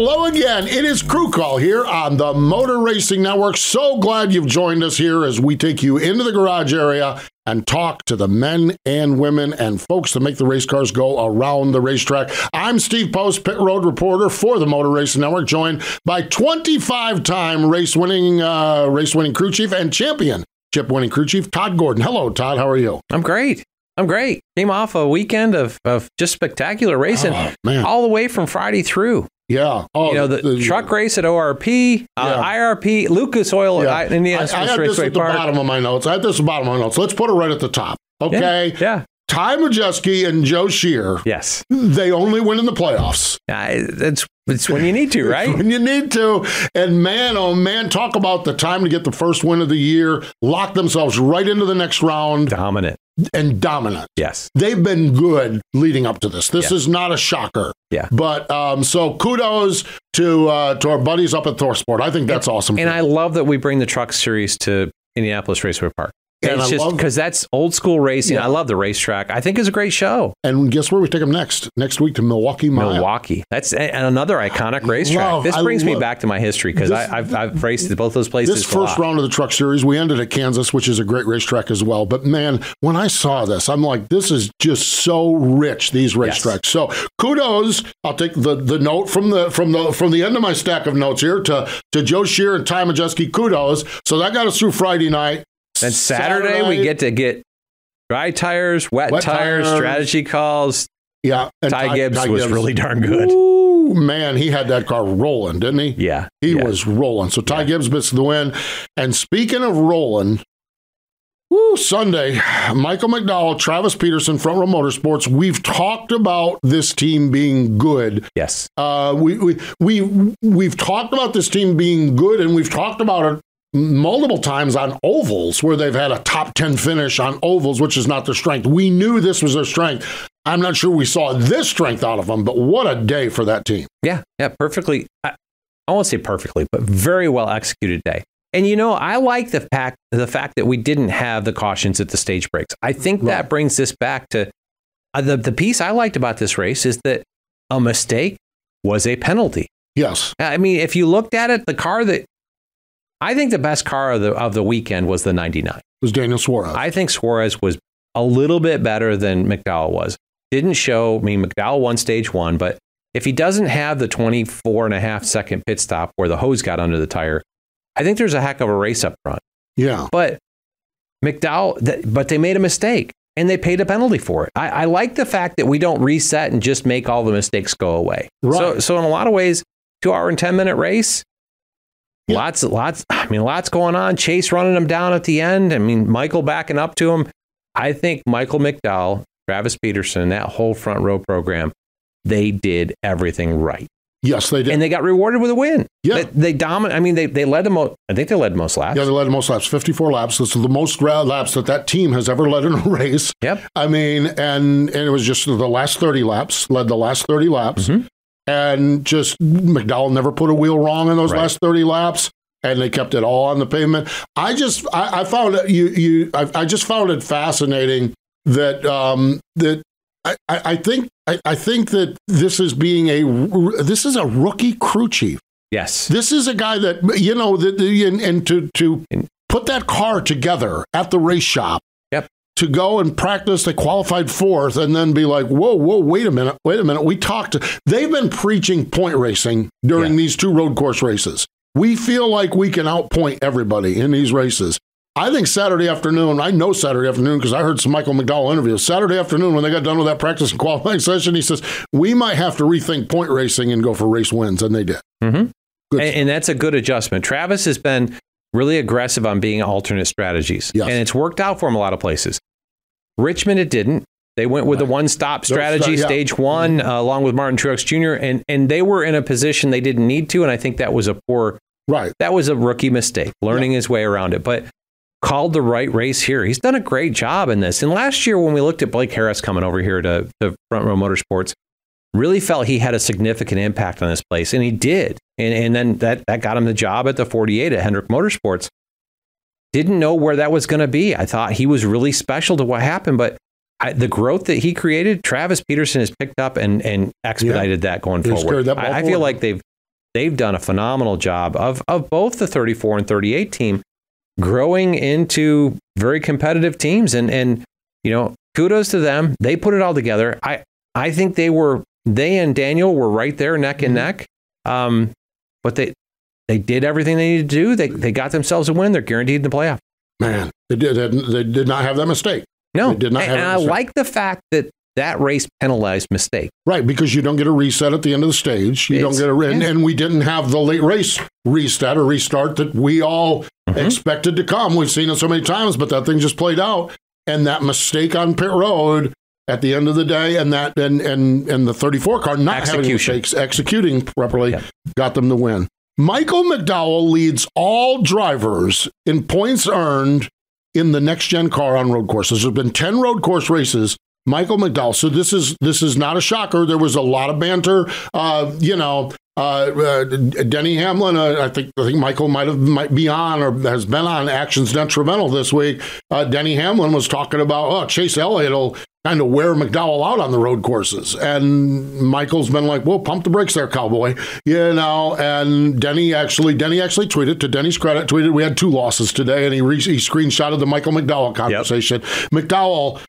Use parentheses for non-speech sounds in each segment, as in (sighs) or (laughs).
Hello again. It is Crew Call here on the Motor Racing Network. So glad you've joined us here as we take you into the garage area and talk to the men and women and folks that make the race cars go around the racetrack. I'm Steve Post, pit road reporter for the Motor Racing Network, joined by 25-time race-winning uh, race-winning crew chief and champion chip-winning crew chief Todd Gordon. Hello, Todd. How are you? I'm great. I'm great. Came off a weekend of, of just spectacular racing Oh, man. all the way from Friday through. Yeah. Oh, you know, the, truck race at ORP, uh, IRP, Lucas Oil, Yeah. I, Indianapolis I, I had this at the Park. bottom of my notes. I had this at the bottom of my notes. Let's put it right at the top. Okay. Yeah. Ty Majeski and Joe Shear, Yes. they only win in the playoffs. It's, it's when you need to, right? When you need to. And man, oh man, talk about the time to get the first win of the year, lock themselves right into the next round Dominant. And dominant. Yes. They've been good leading up to this. This Yeah. is not a shocker. Yeah. But um, so kudos to uh, to our buddies up at Thorsport. I think that's awesome. And I love that we bring the truck series to Indianapolis Raceway Park. And it's I just because that's old school racing. Yeah. I love the racetrack. I think it's a great show. and guess where we take them next? Next week to Milwaukee Mile. Milwaukee. That's a- and another iconic racetrack. love- this brings me back to my history because I've, I've raced both those places. This first round of the truck series, we ended at Kansas, which is a great racetrack as well. But man, when I saw this, I'm like, this is just so rich. These Yes. racetracks. So kudos. I'll take the, the note from the from the from the end of my stack of notes here to to Joe Shear and Ty Majeski. Kudos. So that got us through Friday night. And Saturday, we get to get dry tires, wet, Wet tires, tires. strategy calls. yeah. and Ty, Gibbs was Gibbs. really darn good. Ooh, man, he had that car rolling, didn't he? Yeah. He yeah. was rolling. So Ty Gibbs gets the win. And speaking of rolling, woo, Sunday, Michael McDowell, Travis Peterson, Front Row Motorsports. We've talked about this team being good. Yes. Uh, we, we, we, we've talked about this team being good, and we've talked about it multiple times on ovals where they've had a top 10 finish on ovals, which is not their strength. We knew this was their strength. I'm not sure we saw this strength out of them, but what a day for that team. Yeah. Yeah. Perfectly. I, I won't say perfectly, but very well executed day. And you know, I like the fact the fact that we didn't have the cautions at the stage breaks. I think Right. that brings this back to uh, the the piece I liked about this race is that a mistake was a penalty. Yes. I mean, if you looked at it, the car that I think the best car of the of the weekend was the 99. It was Daniel Suarez. I think Suarez was a little bit better than McDowell was. Didn't show, I mean, McDowell won stage one, but if he doesn't have the 24 and a half second pit stop where the hose got under the tire, I think there's a heck of a race up front. yeah. But McDowell, th- but they made a mistake and they paid a penalty for it. I, I like the fact that we don't reset and just make all the mistakes go away. So, Right. so in a lot of ways, two hour and 10 minute race, Yeah. lots, lots, I mean, lots going on. Chase running him down at the end. I mean, Michael backing up to him. I think Michael McDowell, Travis Peterson, that whole front row program, they did everything right. Yes, they did. And they got rewarded with a win. Yeah. They, they dominate. I mean, they, they led the most, I think they led most laps. yeah, they led the most laps, 54 laps. This is the most laps that that team has ever led in a (laughs) race. Yep. I mean, and and it was just the last 30 laps, led the last 30 laps. Mhm. And just McDowell never put a wheel wrong in those Right. last 30 laps. And they kept it all on the pavement. I just, I, I found it, you, you, I, I just found it fascinating that, um, that I, I think, I, I think that this is being a, this is a rookie crew chief. Yes. This is a guy that you know, that and, and to to put that car together at the race shop. To go and practice, they qualified fourth, and then be like, "Whoa, whoa, wait a minute, wait a minute." We talked. They've been preaching point racing during Yeah. these two road course races. We feel like we can outpoint everybody in these races. I think Saturday afternoon, I know Saturday afternoon because I heard some Michael McDowell interviews. Saturday afternoon, when they got done with that practice and qualifying (laughs) session, he says, We might have to rethink point racing and go for race wins. And they did. Mm-hmm. And, and that's a good adjustment. Travis has been really aggressive on being alternate strategies, Yes. and it's worked out for him a lot of places. Richmond, it didn't. They went with the one-stop strategy, yeah. stage one, uh, along with Martin Truex Jr. and and they were in a position they didn't need to, and I think that was a poor, Right. that was a rookie mistake, learning his way around it. But called the right race here. He's done a great job in this. And last year, when we looked at Blake Harris coming over here to, to Front Row Motorsports, really felt he had a significant impact on this place, and he did. And, and then that, that got him the job at the 48 at Hendrick Motorsports. Didn't know where that was going to be. I thought he was really special to what happened, but I, the growth that he created, Travis Peterson has picked up and, and expedited that going He's forward. that I, I feel like they've they've done a phenomenal job of of both the 34 and 38 team growing into very competitive teams and and you know kudos to them they put it all together i i think they were they and daniel were right there neck Mm-hmm. and neck um but they they did everything they needed to do they they got themselves a win they're guaranteed in the playoff Man, they did, they did not have that mistake. no They did not and, have and a i like the fact that that race penalized mistake Right, because you don't get a reset at the end of the stage. You It's- don't get a and, yeah. and we didn't have the late race reset or restart that we all Mm-hmm. expected to come. We've seen it so many times, but that thing just played out. And that mistake on pit road at the end of the day, and that and and and the 34 car not having Execution. mistakes, executing properly, Yep. got them the win. Michael McDowell leads all drivers in points earned in the next gen car on road courses. There's been 10 road course races. Michael McDowell. So this is this is not a shocker. There was a lot of banter. Uh, you know, uh, uh, Denny Hamlin. Uh, I think I think Michael might have might be on or has been on Actions Detrimental this week. Uh, Denny Hamlin was talking about oh Chase Elliott will kind of wear McDowell out on the road courses, and Michael's been like, "Well, pump the brakes there, cowboy," you know. And Denny actually Denny actually tweeted to Denny's credit tweeted we had two losses today, and he re- he screenshotted the Michael McDowell conversation. McDowell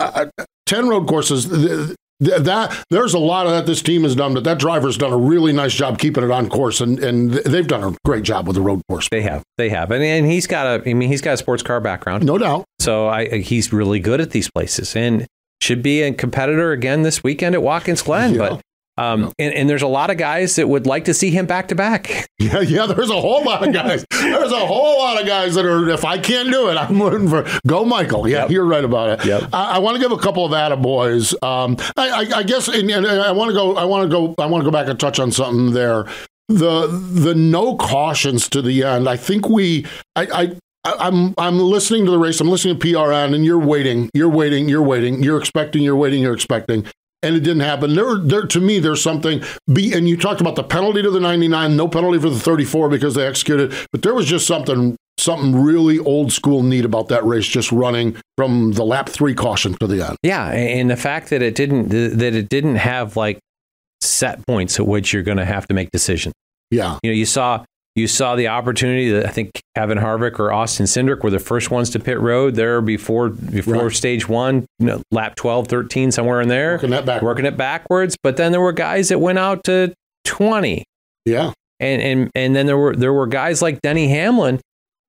uh, 10 road courses th- th- that there's a lot of that this team has done but that driver's done a really nice job keeping it on course and, and they've done a great job with the road course they have they have and, and he's got a i mean he's got a sports car background no doubt So I, he's really good at these places and should be a competitor again this weekend at Watkins Glen. Yeah. But um, and, and there's a lot of guys that would like to see him back to back. (laughs) yeah yeah there's a whole lot of guys there's a whole lot of guys that are if i can't do it i'm rooting for go michael yeah Yep. you're right about it Yep. i, I want to give a couple of attaboys um, I, I, I guess and, and i want to go i want to go i want to go back and touch on something there the the no cautions to the end. I think we I, I I'm I'm listening to the race. I'm listening to PRN, and you're waiting. You're waiting. You're waiting. You're expecting. You're waiting. You're expecting. And it didn't happen. There, there to me, there's something. Be and you talked about the penalty to the 99, no penalty for the 34 because they executed. But there was just something, something really old school neat about that race, just running from the lap three caution to the end. Yeah, and the fact that it didn't that it didn't have like set points at which you're going to have to make decisions. Yeah, You know, you saw you saw the opportunity that I think Kevin Harvick or Austin Cindric were the first ones to pit road there before before Right. stage one, you know, lap 12, 13, somewhere in there, working that back. working it backwards. But then there were guys that went out to 20. Yeah, and and and then there were there were guys like Denny Hamlin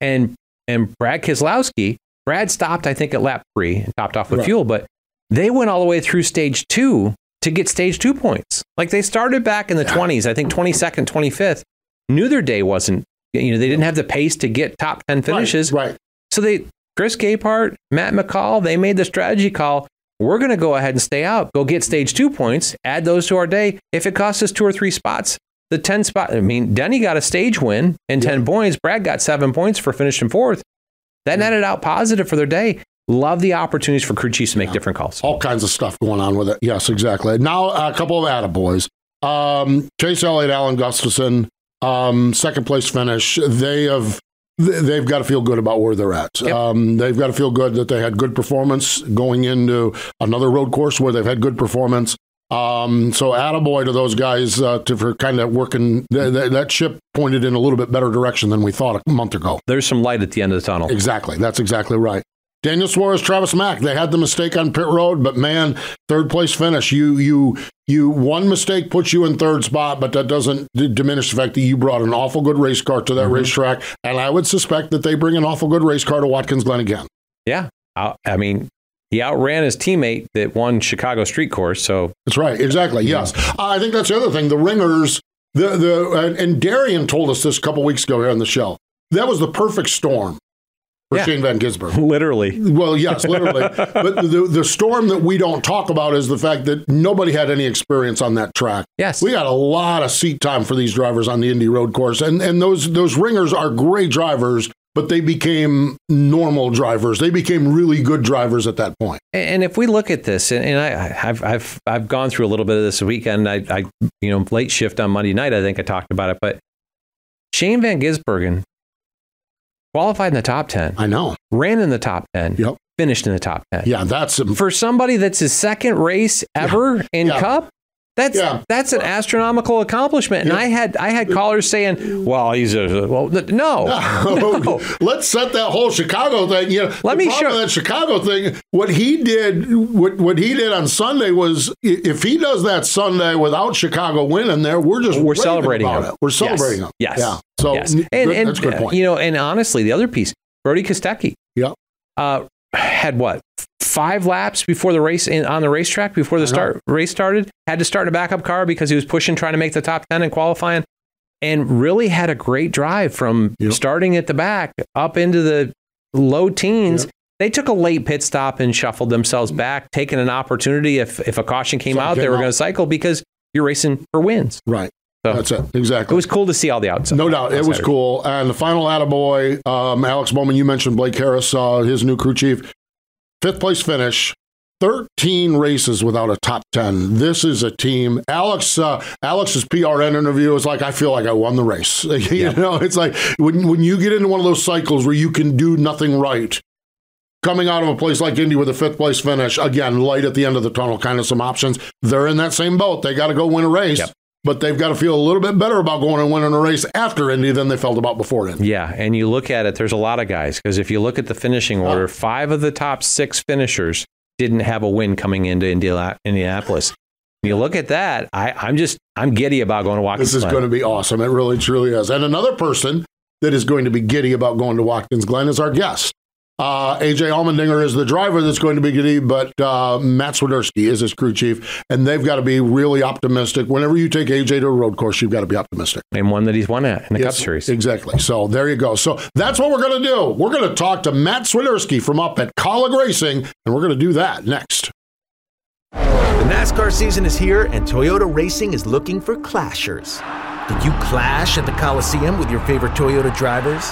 and and Brad Keselowski. Brad stopped, I think, at lap three and topped off with Right. fuel, but they went all the way through stage two to get stage two points. Like they started back in the twenties, I think twenty second, twenty fifth. Knew their day wasn't. You know, they didn't have the pace to get top ten finishes. Right. right. So they, Chris Gabehart, Matt McCall, they made the strategy call. We're going to go ahead and stay out, go get stage two points, add those to our day. If it costs us two or three spots, the 10 spot, I mean, Denny got a stage win and 10 points. Brad got seven points for finishing fourth. That netted out positive for their day. Love the opportunities for crew chiefs to make different calls. all kinds of stuff going on with it. Yes, exactly. Now a couple of attaboys. Um, Chase Elliott, Alan Gustafson, um, second place finish. They have they've got to feel good about where they're at. Yep. Um, they've got to feel good that they had good performance going into another road course where they've had good performance. Um, so attaboy to those guys uh, to, for kind of working. Th- th- that ship pointed in a little bit better direction than we thought a month ago. There's some light at the end of the tunnel. Exactly. That's exactly right. Daniel Suarez, Travis Mack, they had the mistake on pit road, but man, third place finish. You you you one mistake puts you in third spot, but that doesn't d- diminish the fact that you brought an awful good race car to that Mm-hmm. racetrack. And I would suspect that they bring an awful good race car to Watkins Glen again. Yeah. I, I mean, he outran his teammate that won Chicago Street Course. So That's right. Exactly. Yes. I think that's the other thing. The ringers, the the and Darian told us this a couple weeks ago here on the show. That was the perfect storm. For Yeah. Shane Van Gisbergen. (laughs) Literally. Well, yes, literally. but the, the storm that we don't talk about is the fact that nobody had any experience on that track. Yes. We got a lot of seat time for these drivers on the Indy Road Course, and and those those ringers are great drivers, but they became normal drivers. They became really good drivers at that point. And if we look at this, and, and I, I've I've I've gone through a little bit of this weekend. I, I you know late shift on Monday night. I think I talked about it, but Shane Van Gisbergen qualified in the top ten, I know. ran in the top ten, Yep. finished in the top ten. Yeah, that's For somebody that's his second race ever in Yeah. Cup, that's Yeah. that's an astronomical accomplishment. And Yeah. I had I had callers saying, "Well, he's a well, th- no, (laughs) (laughs) no. Let's set that whole Chicago thing. You know, Let the me show- that Chicago thing. What he did, what what he did on Sunday was, if he does that Sunday without Chicago winning, there, we're just We're celebrating about him. it. We're Yes. celebrating him. Yes. Yeah. So Yes. And, good- and that's a good uh, point. you know, and honestly, the other piece, Brody Kostecki, Yeah. uh, had what five laps before the race in, on the racetrack before the start race started. Had to start in a backup car because he was pushing, trying to make the top ten and qualifying, and really had a great drive from Yep. starting at the back up into the low teens. Yep. They took a late pit stop and shuffled themselves back, taking an opportunity if if a caution came Something out, they were going to cycle because you're racing for wins. right. So That's it. Exactly. It was cool to see all the outside. No doubt, it was cool. And the final attaboy, um, Alex Bowman, you mentioned Blake Harris, uh, his new crew chief, fifth place finish, 13 races without a top 10. This is a team. Alex, uh, Alex's PRN interview is like, I feel like I won the race. (laughs) you know, it's like when, when you get into one of those cycles where you can do nothing right, coming out of a place like Indy with a fifth place finish, again, light at the end of the tunnel, kind of some options. They're in that same boat. They got to go win a race. Yep. But they've got to feel a little bit better about going and winning a race after Indy than they felt about before Indy. Yeah, and you look at it, there's a lot of guys because if you look at the finishing order, uh-huh. five of the top six finishers didn't have a win coming into Indianapolis. When you look at that, I, I'm just I'm giddy about going to Watkins. This is Glen. going to be awesome. It really, truly is. And another person that is going to be giddy about going to Watkins Glen is our guest. Uh, AJ Allmendinger is the driver that's going to be giddy, but uh, Matt Swiderski is his crew chief, and they've got to be really optimistic. Whenever you take AJ to a road course, you've got to be optimistic. and one that he's won at in the Yes, Cup Series. Exactly. So there you go. So that's what we're going to do. We're going to talk to Matt Swiderski from up at Kaulig Racing, and we're going to do that next. The NASCAR season is here, and Toyota Racing is looking for clashers. Did you clash at the Coliseum with your favorite Toyota drivers?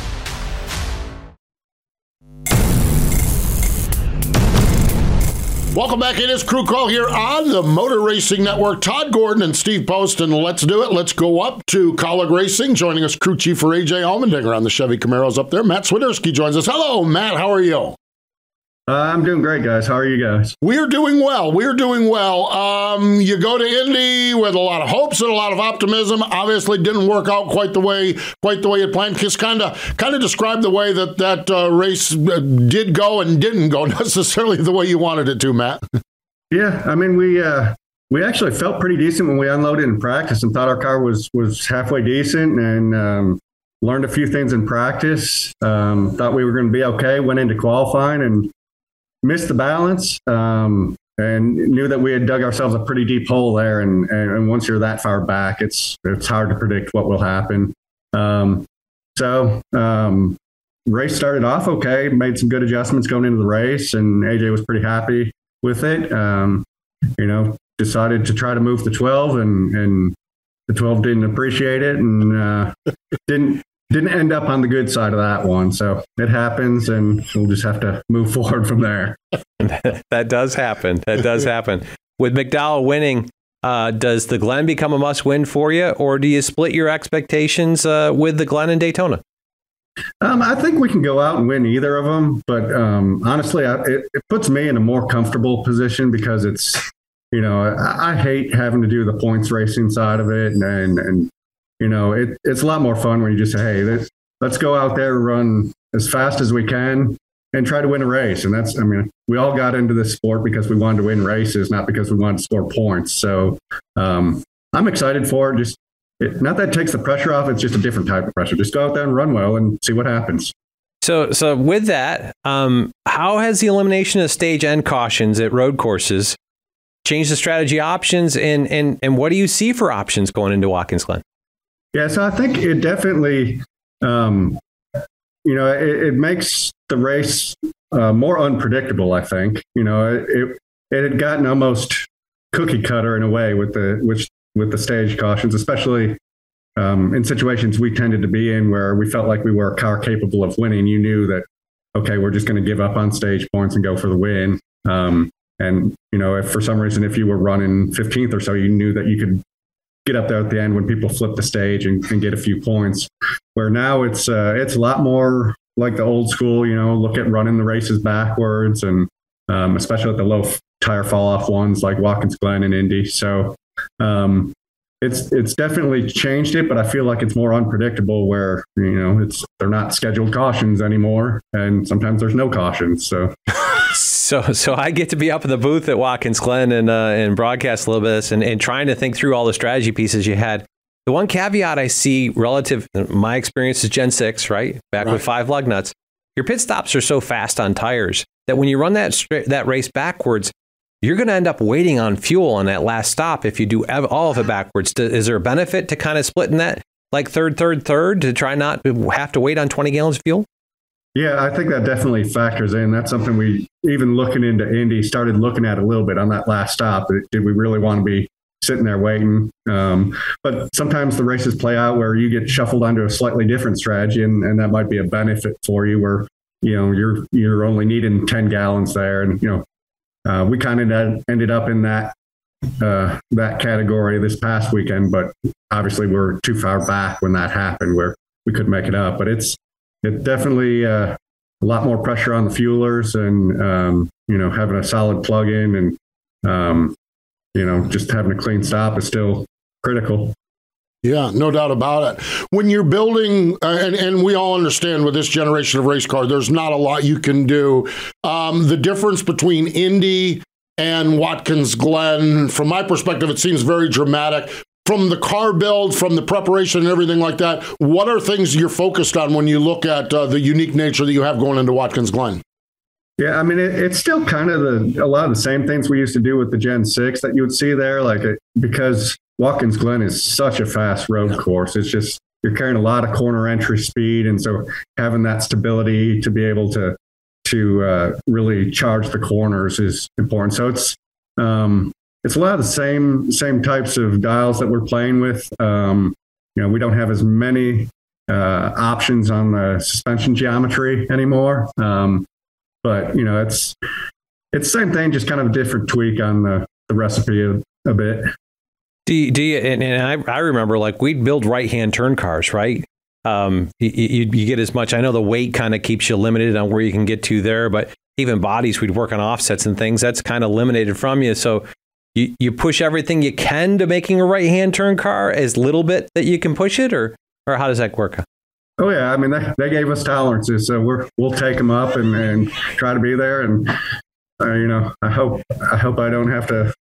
Welcome back. It is Crew Call here on the Motor Racing Network. Todd Gordon and Steve Post, and let's do it. Let's go up to Kaulig Racing. Joining us, crew chief for AJ Allmendinger on the Chevy Camaros up there. Matt Swiderski joins us. Hello, Matt. How are you? Uh, I'm doing great, guys. How are you guys? We're doing well. We're doing well. Um, you go to Indy with a lot of hopes and a lot of optimism. Obviously, didn't work out quite the way quite the way you planned. Just kind of kind of describe the way that that uh, race uh, did go and didn't go (laughs) necessarily the way you wanted it to, Matt. (laughs) Yeah, I mean we uh, we actually felt pretty decent when we unloaded in practice and thought our car was was halfway decent and um, learned a few things in practice. Um, thought we were going to be okay. Went into qualifying and missed the balance. Um, and knew that we had dug ourselves a pretty deep hole there. And, and, and once you're that far back, it's it's hard to predict what will happen. Um, so um, race started off okay. Made some good adjustments going into the race, and AJ was pretty happy with it. Um, you know, decided to try to move the 12, and and the 12 didn't appreciate it, and uh, (laughs) didn't didn't end up on the good side of that one. So it happens, and we'll just have to move (laughs) forward from there. that does happen. That does happen. With McDowell winning, uh, does the Glen become a must win for you, or do you split your expectations uh, with the Glen and Daytona? Um, I think we can go out and win either of them, but um, honestly, I, it, it puts me in a more comfortable position because it's, you know, I, I hate having to do the points racing side of it, and and, and you know, it, it's a lot more fun when you just say, hey, let's, go out there, run as fast as we can, and try to win a race. And that's, I mean, we all got into this sport because we wanted to win races, not because we wanted to score points. So um, I'm excited for it. Just it, not that it takes the pressure off. It's just a different type of pressure. Just go out there and run well and see what happens. So, so with that, um, how has the elimination of stage end cautions at road courses changed the strategy options, and and and what do you see for options going into Watkins Glen? Yeah, so I think it definitely, um, you know, it, it, makes the race uh, more unpredictable. I think, you know, it it had gotten almost cookie cutter in a way with the which with the stage cautions, especially um, in situations we tended to be in where we felt like we were a car capable of winning. You knew that okay, we're just going to give up on stage points and go for the win. Um, and you know, if for some reason if you were running 15th or so, you knew that you could get up there at the end when people flip the stage and, and get a few points. Where now it's uh, it's a lot more like the old school. You know, look at running the races backwards, and um, especially at the low tire fall off ones like Watkins Glen and Indy. So um, it's it's definitely changed it, but I feel like it's more unpredictable. Where you know it's they're not scheduled cautions anymore, and sometimes there's no cautions. So. (laughs) So, so I get to be up in the booth at Watkins Glen and uh, and broadcast a little bit and, and trying to think through all the strategy pieces you had. The one caveat I see relative, my experience is Gen six, right? Back right. with five lug nuts. Your pit stops are so fast on tires that when you run that that race backwards, you're going to end up waiting on fuel on that last stop if you do all of it backwards. Is there a benefit to kind of splitting that like third, third, third to try not to have to wait on 20 gallons of fuel? Yeah, I think that definitely factors in. That's something we even looking into Indy started looking at a little bit on that last stop. Did we really want to be sitting there waiting? Um, but sometimes the races play out where you get shuffled onto a slightly different strategy, and, and that might be a benefit for you. Where you know you're you're only needing ten gallons there, and you know uh, we kind of ended up in that uh, that category this past weekend. But obviously, we're too far back when that happened, where we could make it up. But it's it definitely uh, a lot more pressure on the fuelers and um, you know having a solid plug-in and um, you know just having a clean stop is still critical yeah, no doubt about it. When you're building, uh, and, and we all understand with this generation of race car, there's not a lot you can do. Um, the difference between Indy and Watkins Glen, from my perspective, it seems very dramatic from the car build, from the preparation and everything like that, what are things you're focused on when you look at uh, the unique nature that you have going into Watkins Glen? Yeah, I mean, it, it's still kind of the, a lot of the same things we used to do with the Gen 6 that you would see there, like it, because Watkins Glen is such a fast road course. It's just, you're carrying a lot of corner entry speed. And so having that stability to be able to, to uh, really charge the corners is important. So it's, um, it's a lot of the same same types of dials that we're playing with. Um, you know, we don't have as many uh, options on the suspension geometry anymore. Um, but you know, it's it's the same thing, just kind of a different tweak on the, the recipe a, a bit. Do you, do you, and, and I, I remember like we'd build right hand turn cars, right? Um, you, you, you get as much. I know the weight kind of keeps you limited on where you can get to there, but even bodies, we'd work on offsets and things. That's kind of eliminated from you. So you, you push everything you can to making a right hand turn car as little bit that you can push it, or or how does that work? Oh yeah, I mean they, they gave us tolerances, so we're we'll take them up and, and try to be there. And uh, you know, I hope I hope I don't have to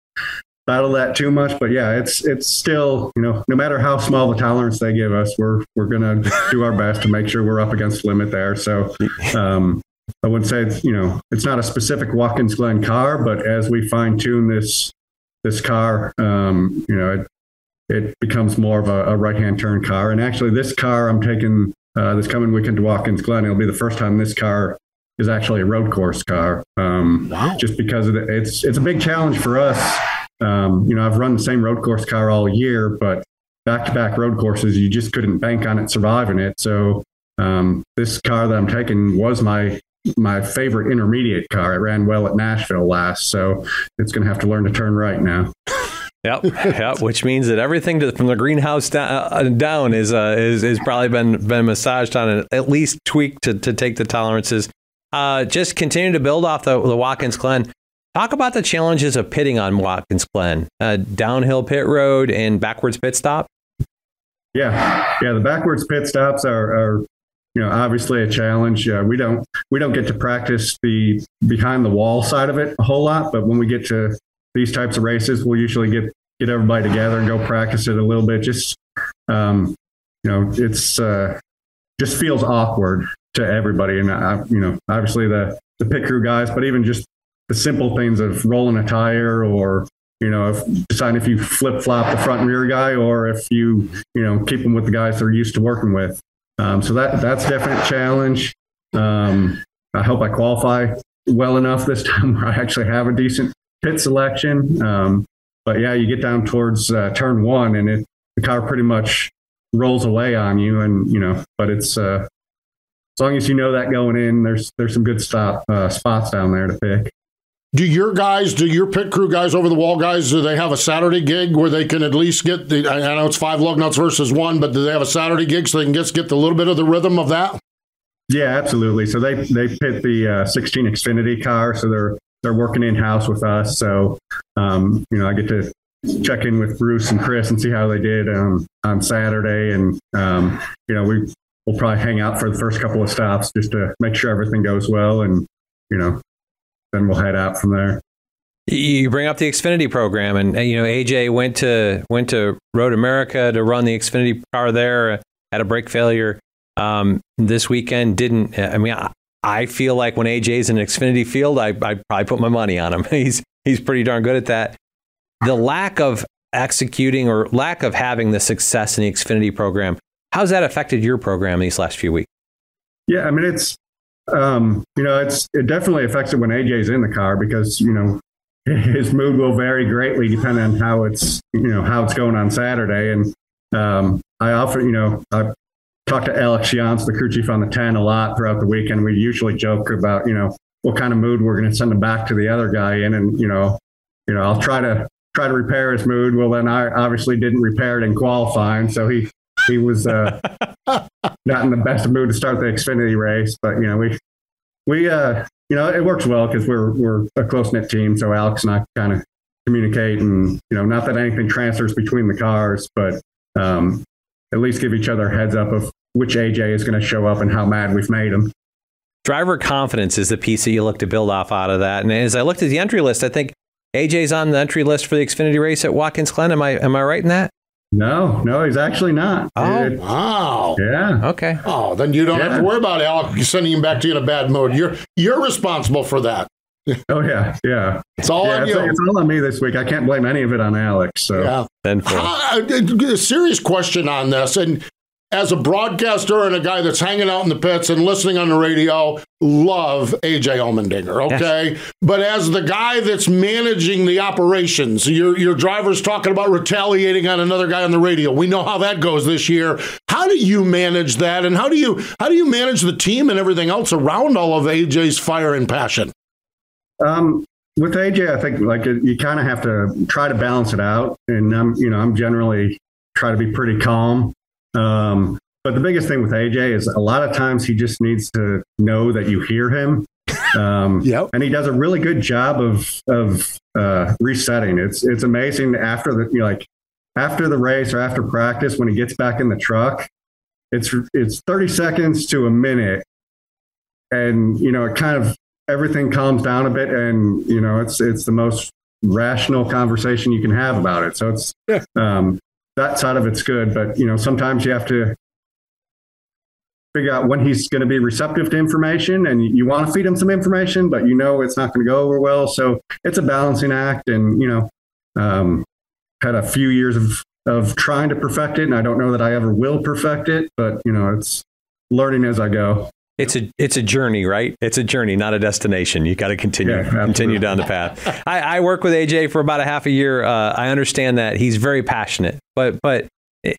battle that too much. But yeah, it's it's still you know no matter how small the tolerance they give us, we're we're gonna do our best to make sure we're up against the limit there. So. Um, I wouldn't say it's, you know it's not a specific Watkins Glen car, but as we fine tune this this car, um, you know, it, it becomes more of a, a right hand turn car. And actually, this car I'm taking uh, this coming weekend to Watkins Glen, it'll be the first time this car is actually a road course car. Um, wow. Just because it, it's it's a big challenge for us. Um, you know, I've run the same road course car all year, but back to back road courses, you just couldn't bank on it surviving it. So um, this car that I'm taking was my my favorite intermediate car. It ran well at Nashville last, so it's going to have to learn to turn right now. Yep, yep. Which means that everything to, from the greenhouse down, uh, down is uh, is is probably been been massaged on and at least tweaked to, to take the tolerances. Uh, just continue to build off the, the Watkins Glen. Talk about the challenges of pitting on Watkins Glen, uh, downhill pit road and backwards pit stop. Yeah, yeah. The backwards pit stops are, are you know obviously a challenge uh, we don't we don't get to practice the behind the wall side of it a whole lot but when we get to these types of races we'll usually get get everybody together and go practice it a little bit just um, you know, it's uh, just feels awkward to everybody. And I, you know, obviously the the pit crew guys, but even just the simple things of rolling a tire or you know, if deciding if you flip flop the front and rear guy or if you, you know, keep them with the guys they're used to working with. Um, so that that's definite challenge. Um, I hope I qualify well enough this (laughs) time where I actually have a decent pit selection. Um, but yeah, you get down towards uh, turn one and it, the car pretty much rolls away on you, and you know, but it's uh, as long as you know that going in, there's there's some good stop uh, spots down there to pick. Do your guys, do your pit crew guys, over the wall guys, do they have a Saturday gig where they can at least get the? I know it's five lug nuts versus one, but do they have a Saturday gig so they can just get the little bit of the rhythm of that? Yeah, absolutely. So they they pit the uh, 16 Xfinity car, so they're they're working in house with us. So um, you know, I get to check in with Bruce and Chris and see how they did um, on Saturday, and um, you know, we we'll probably hang out for the first couple of stops just to make sure everything goes well, and you know, then we'll head out from there. You bring up the Xfinity program, and you know AJ went to went to Road America to run the Xfinity car there. Had a brake failure um, this weekend. Didn't I mean? I, I feel like when AJ's in an Xfinity field, I I probably put my money on him. (laughs) He's he's pretty darn good at that. The lack of executing or lack of having the success in the Xfinity program, how's that affected your program these last few weeks? Yeah, I mean it's um, you know, it's it definitely affects it when AJ's in the car because you know (laughs) his mood will vary greatly depending on how it's you know how it's going on Saturday. And um, I often you know I talk to Alex Yontz, the crew chief on the ten, a lot throughout the weekend. We usually joke about you know what kind of mood we're going to send him back to the other guy in, and you know, you know, I'll try to try to repair his mood. Well, then I obviously didn't repair it in qualifying, so he he was uh, (laughs) not in the best mood to start the Xfinity race. But you know, we we uh, you know it works well because we're we're a close knit team. So Alex and I kind of communicate, and you know, not that anything transfers between the cars, but um, at least give each other heads up of which AJ is going to show up and how mad we've made him. Driver confidence is the piece that you look to build off out of that. And as I looked at the entry list, I think AJ's on the entry list for the Xfinity race at Watkins Glen. Am I am I right in that? No, no, he's actually not. Oh, It- Wow. yeah. Okay. Oh, then you don't have to worry about Alex sending him back to you in a bad mood. You're you're responsible for that. Oh yeah, yeah. It's all yeah on it's, you. it's all on me this week. I can't blame any of it on Alex. So Yeah. Then for Uh, a serious question on this, and as a broadcaster and a guy that's hanging out in the pits and listening on the radio, love AJ Allmendinger, okay? But as the guy that's managing the operations, your your driver's talking about retaliating on another guy on the radio. We know how that goes this year. How do you manage that, and how do you how do you manage the team and everything else around all of AJ's fire and passion? Um, with AJ, I think like you kind of have to try to balance it out, and I'm you know I'm generally try to be pretty calm. Um, but the biggest thing with AJ is a lot of times he just needs to know that you hear him. Um, (laughs) Yep. and he does a really good job of of uh, resetting. It's it's amazing after the you know, like after the race or after practice when he gets back in the truck. It's it's thirty seconds to a minute, and you know it kind of everything calms down a bit, and you know it's it's the most rational conversation you can have about it. So it's Yeah. um, that side of it's good, but you know sometimes you have to figure out when he's going to be receptive to information and you want to feed him some information but you know it's not going to go over well. So it's a balancing act and you know um, had a few years of of trying to perfect it and i don't know that i ever will perfect it but you know it's learning as i go it's a it's a journey, right? It's a journey, not a destination. You got to continue Yeah, continue down the path. I, I work with AJ for about a half a year. Uh, I understand that he's very passionate, but but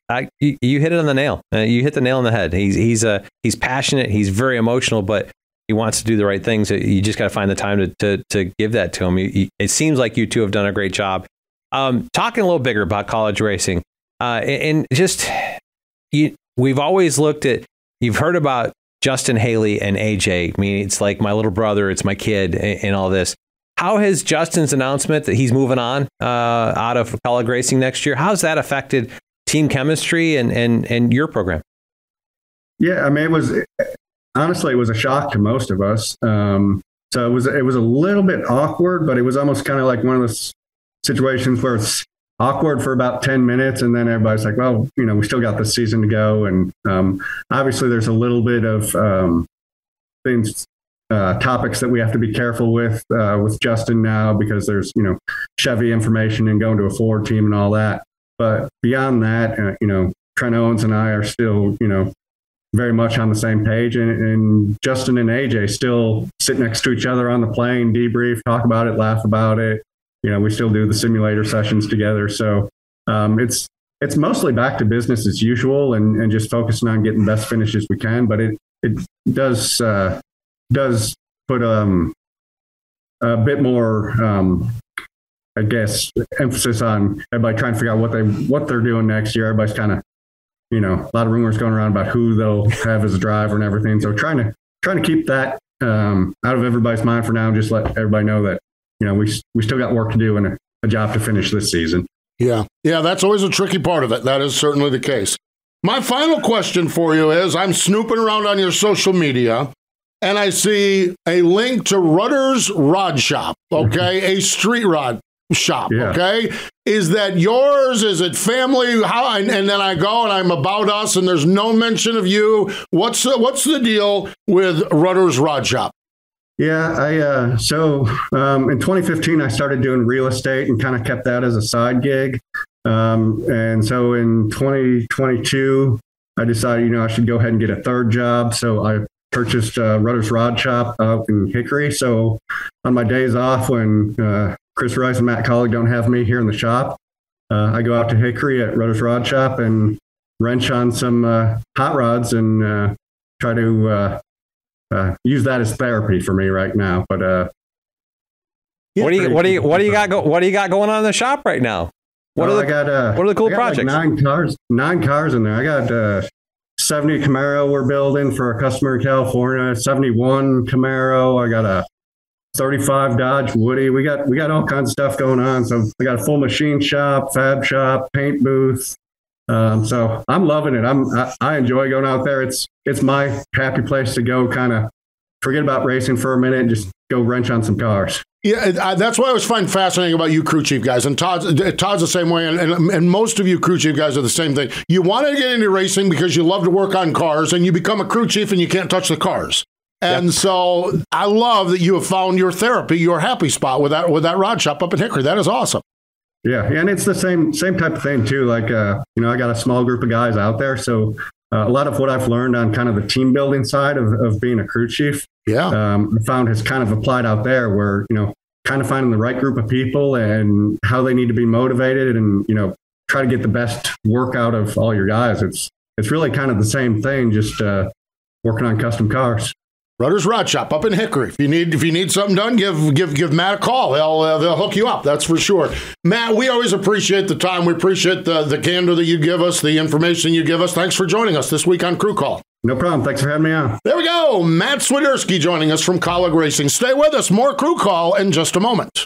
I, you, you hit it on the nail. Uh, you hit the nail on the head. He's he's uh, he's passionate. He's very emotional, but he wants to do the right things. You just got to find the time to, to to give that to him. You- you- it seems like you two have done a great job. Um, talking a little bigger about Kaulig racing, uh, and, and just you, we've always looked at. You've heard about Justin Haley and AJ. I mean, it's like my little brother, it's my kid, and, all this. How has Justin's announcement that he's moving on uh, out of Kaulig racing next year? How's that affected team chemistry and and and your program? Yeah, I mean, it was honestly it was a shock to most of us. Um, so it was it was a little bit awkward, but it was almost kind of like one of those situations where it's awkward for about 10 minutes. And then everybody's like, well, you know, we still got the season to go. And um, obviously, there's a little bit of um, things, uh, topics that we have to be careful with uh, with Justin now because there's, you know, Chevy information and going to a Ford team and all that. But beyond that, uh, you know, Trent Owens and I are still, you know, very much on the same page. And, and, Justin and AJ still sit next to each other on the plane, debrief, talk about it, laugh about it. You know, we still do the simulator sessions together. So um, it's it's mostly back to business as usual and, and just focusing on getting best finishes we can. But it it does uh, does put um, a bit more um, I guess emphasis on everybody trying to figure out what they what they're doing next year. Everybody's kind of you know, a lot of rumors going around about who they'll have as a driver and everything. So trying to trying to keep that um, out of everybody's mind for now, just let everybody know that you know we we still got work to do and a, a job to finish this season. Yeah, yeah, that's always a tricky part of it. That is certainly the case. My final question for you is: I'm snooping around on your social media, and I see a link to Rudder's Rod Shop. Mm-hmm. Okay, a street rod shop. Yeah. Okay. Is that yours? Is it family? How? And, and, then I go and I'm about us, and there's no mention of you. What's the, what's the deal with Rudder's Rod Shop? Yeah, I uh, so um, in 2015 I started doing real estate and kind of kept that as a side gig. Um, and so in 2022 I decided you know I should go ahead and get a third job. So I purchased uh, Rudder's Rod Shop up in Hickory. So on my days off when uh, Chris Rice and Matt Kaulig don't have me here in the shop. Uh, I go out to Hickory at Rudder's Rod Shop and wrench on some uh, hot rods and uh, try to uh, uh, use that as therapy for me right now. But uh, what do you what do you what do you got go, what do you got going on in the shop right now? What well, are the I got, what are the cool projects? Like nine cars, nine cars in there. I got 70 Camaro we're building for a customer in California. 71 Camaro. I got a 35 Dodge Woody. We got we got all kinds of stuff going on. So we got a full machine shop, fab shop, paint booth. Um, so I'm loving it. I'm I, I, enjoy going out there. It's it's my happy place to go. Kind of forget about racing for a minute and just go wrench on some cars. Yeah, that's what I always find fascinating about you crew chief guys. And Todd's, Todd's the same way. And, and, and, most of you crew chief guys are the same thing. You want to get into racing because you love to work on cars and you become a crew chief and you can't touch the cars. And yep. so I love that you have found your therapy, your happy spot with that with that rod shop up in Hickory. That is awesome. Yeah, and it's the same same type of thing too. Like uh, you know, I got a small group of guys out there, so uh, a lot of what I've learned on kind of the team building side of, of being a crew chief, yeah, um, I found has kind of applied out there where you know, kind of finding the right group of people and how they need to be motivated, and you know, try to get the best work out of all your guys. It's it's really kind of the same thing, just uh, working on custom cars. Rudder's Rod Shop up in Hickory. If you need if you need something done, give give give Matt a call. They'll uh, they'll hook you up. That's for sure. Matt, we always appreciate the time. We appreciate the the candor that you give us, the information you give us. Thanks for joining us this week on Crew Call. No problem. Thanks for having me on. There we go. Matt Swiderski joining us from Kaulig Racing. Stay with us. More Crew Call in just a moment.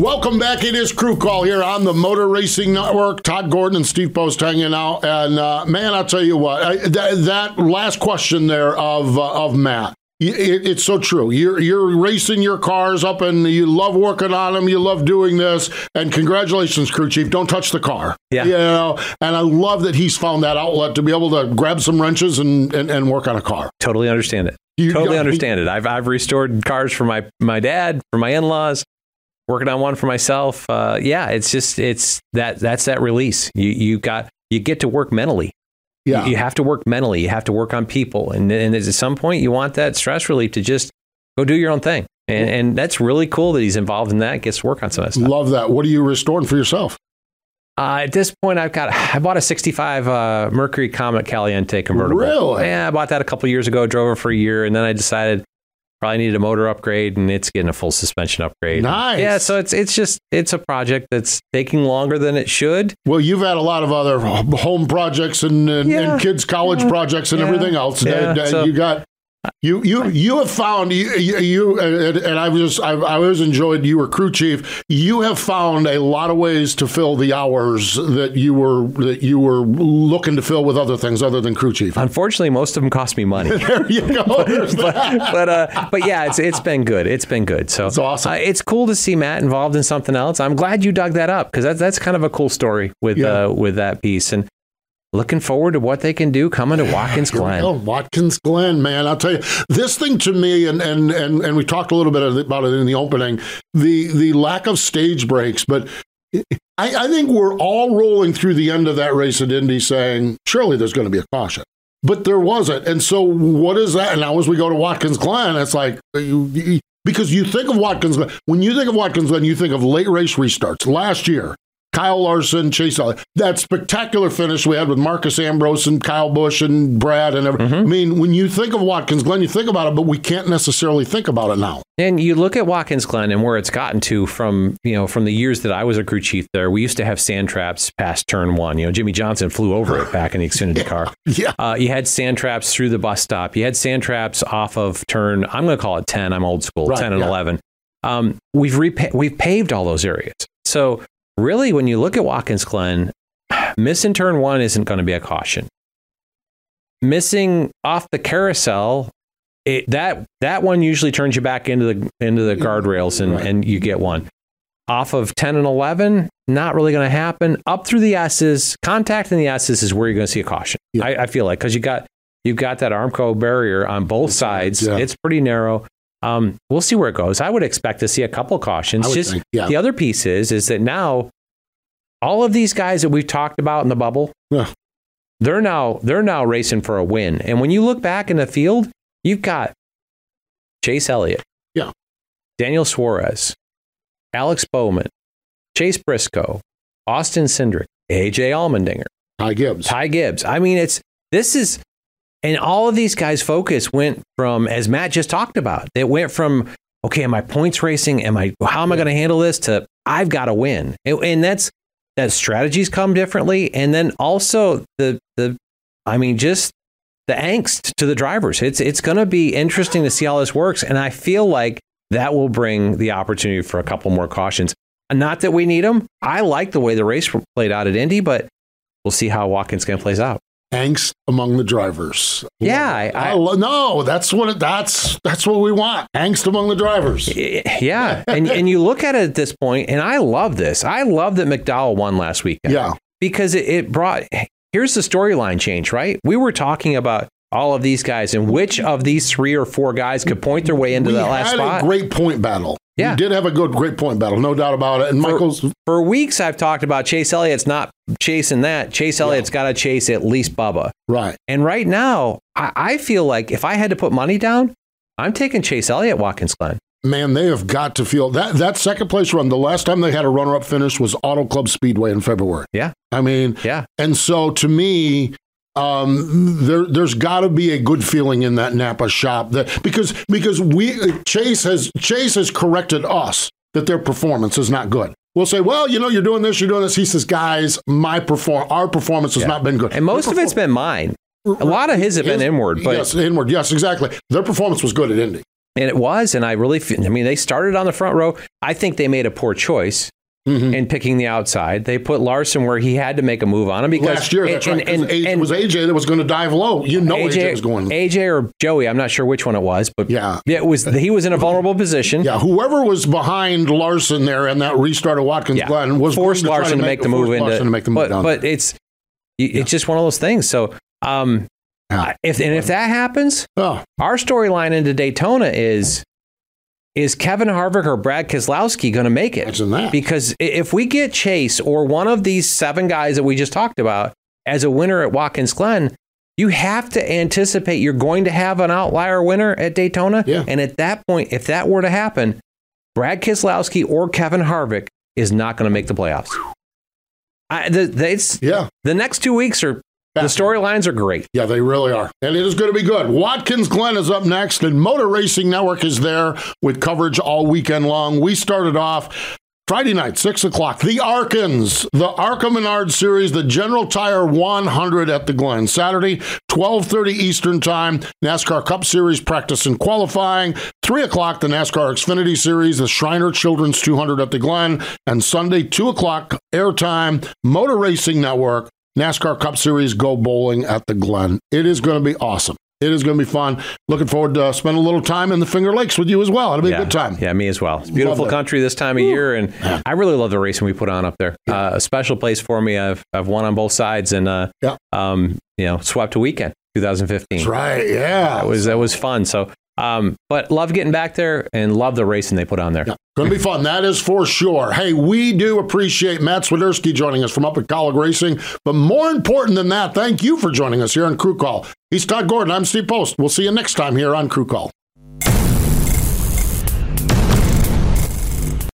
Welcome back. It is Crew Call here on the Motor Racing Network. Todd Gordon and Steve Post hanging out. And uh, man, I'll tell you what, I, th- that last question there of uh, of Matt, it, it's so true. You're you're racing your cars up, and you love working on them. You love doing this. And congratulations, crew chief. Don't touch the car. Yeah. You know, and I love that he's found that outlet to be able to grab some wrenches and and, and work on a car. Totally understand it. You totally understand it. I've I've restored cars for my my dad, for my in laws working on one for myself. Uh, yeah, it's just it's that that's that release. You you got you get to work mentally. Yeah, you, you have to work mentally. You have to work on people, and and at some point you want that stress relief to just go do your own thing. And, and that's really cool that he's involved in that. Gets to work on some of that stuff. Love that. What are you restoring for yourself? Uh, at this point, I've got I bought a '65 uh, Mercury Comet Caliente convertible. Really? Yeah, I bought that a couple years ago. Drove it for a year, and then I decided probably needed a motor upgrade, and it's getting a full suspension upgrade. Nice. Yeah, so it's it's just it's a project that's taking longer than it should. Well, you've had a lot of other home projects and, and, Yeah. and kids' college projects and Yeah. everything else. Yeah. And, So- you got you you you have found you, you, you and, and I was I, I always enjoyed you were crew chief. You have found a lot of ways to fill the hours that you were that you were looking to fill with other things other than crew chief. Unfortunately, most of them cost me money. (laughs) There you go. That. but uh, but yeah, it's it's been good. It's been good. So That's awesome. Uh, it's cool to see Matt involved in something else. I'm glad you dug that up because that's that's kind of a cool story with Yeah. uh, with that piece and looking forward to what they can do coming to (sighs) Watkins Glen. go. Watkins Glen, man. I'll tell you, this thing to me, and and and and we talked a little bit about it in the opening, the the lack of stage breaks, but. I, I think we're all rolling through the end of that race at Indy saying, surely there's going to be a caution. But there wasn't. And so, what is that? And now, as we go to Watkins Glen, it's like, you, you- because you think of Watkins Glen, when you think of Watkins Glen, you think of late race restarts. Last year, Kyle Larson, Chase That spectacular finish we had with Marcos Ambrose and Kyle Busch and Brad and everything. I mean, when you think of Watkins Glen, you think about it, but we can't necessarily think about it now. And you look at Watkins Glen and where it's gotten to from you know from the years that I was a crew chief there. We used to have sand traps past turn one. You know, Jimmie Johnson flew over it back in the Xfinity (laughs) car. Yeah. Uh, you had sand traps through the bus stop. You had sand traps off of turn. I'm going to call it ten. I'm old school. Right, ten and yeah. eleven. Um, we've repa- we've paved all those areas. So really, when you look at Watkins Glen, missing turn one isn't going to be a caution. Missing off the carousel, it, that that one usually turns you back into the into the guardrails and, Right. and you get one. Off of 10 and 11, not really going to happen. Up through the S's, contact in the S's is where you're going to see a caution. Yeah. I, I feel like because you got you've got that Armco barrier on both sides. Yeah. It's pretty narrow. Um, we'll see where it goes. I would expect to see a couple cautions. Just think, yeah. the other piece is is that now all of these guys that we've talked about in the bubble, Yeah. they're now they're now racing for a win. And when you look back in the field, you've got Chase Elliott, Yeah. Daniel Suarez, Alex Bowman, Chase Briscoe, Austin Cindric, AJ Allmendinger, Ty Gibbs. Ty Gibbs. I mean, it's this is, and all of these guys' focus went from, as Matt just talked about, it went from, okay, am I points racing? Am I, how am I going to handle this? To I've got to win, and, and that's that strategies come differently, and then also the the, I mean, just the angst to the drivers. It's it's going to be interesting to see how this works, and I feel like that will bring the opportunity for a couple more cautions. Not that we need them. I like the way the race played out at Indy, but we'll see how Watkins Glen plays out. Angst among the drivers. Yeah, I- I- I lo- no, that's what it, that's that's what we want. Angst among the drivers. Yeah, and and you look at it at this point, and I love this. I love that McDowell won last weekend. Yeah. because it, it brought. Here's the storyline change, right? We were talking about all of these guys and which of these three or four guys could point their way into we that last spot. a great point battle. Yeah. We did have a good great point battle, no doubt about it. And For- Michael's For weeks, I've talked about Chase Elliott's not chasing that. Chase Elliott's got to chase at least Bubba. right. And right now, I, I feel like if I had to put money down, I'm taking Chase Elliott Watkins Glen. Man, they have got to feel that that second place run. The last time they had a runner up finish was Auto Club Speedway in February. Yeah. I mean, Yeah. and so to me, um, there there's got to be a good feeling in that Napa shop that because because we Chase has Chase has corrected us that their performance is not good. We'll say, well, you know, you're doing this, you're doing this. He says, guys, my perform our performance has Yeah. not been good. And most of it's been mine. A lot of his have been His- inward, but yes, inward. Yes, exactly. Their performance was good at Indy. And it was, and I really, feel, I mean, they started on the front row. I think they made a poor choice Mm-hmm. in picking the outside. They put Larson where he had to make a move on him because Last year, and, right. And, and, it was AJ that was going to dive low. You know, AJ, was going. AJ or Joey, I'm not sure which one it was, but Yeah. it was. He was in a vulnerable position. Yeah, whoever was behind Larson there and that restart of Watkins Yeah. Glen was forced going to Larson to make, the move into. Larson to make the move but down. but it's it's just one of those things. So um, Yeah. if and if that happens, oh, our storyline into Daytona is is Kevin Harvick or Brad Keselowski going to make it? Imagine that. Because if we get Chase or one of these seven guys that we just talked about as a winner at Watkins Glen, you have to anticipate you're going to have an outlier winner at Daytona. Yeah. And at that point, if that were to happen, Brad Keselowski or Kevin Harvick is not going to make the playoffs. I, the, yeah. the next two weeks are The storylines are great. Yeah, they really are. And it is going to be good. Watkins Glen is up next, and Motor Racing Network is there with coverage all weekend long. We started off Friday night, 6 o'clock, the Arkans, the Arca Menards Series, the General Tire 100 at the Glen. Saturday, 12.30 Eastern Time, NASCAR Cup Series practice and qualifying. 3 o'clock, the NASCAR Xfinity Series, the Shriners Children's 200 at the Glen. And Sunday, 2 o'clock, airtime, Motor Racing Network, NASCAR Cup Series Go Bowling at the Glen. It is going to be awesome. It is going to be fun. Looking forward to spending a little time in the Finger Lakes with you as well. It'll be yeah. a good time. Yeah, me as well. It's beautiful country this time of year, and I really love the racing we put on up there. Uh, a special place for me. I've I've won on both sides, and uh, Yeah. um, you know, swept a weekend, 2015. That's right. Yeah. That was that was fun. So, um, but love getting back there and love the racing they put on there. Yeah, going to be fun. That is for sure. Hey, we do appreciate Matt Swiderski joining us from up at Kaulig Racing. But more important than that, thank you for joining us here on Crew Call. He's Todd Gordon. I'm Steve Post. We'll see you next time here on Crew Call.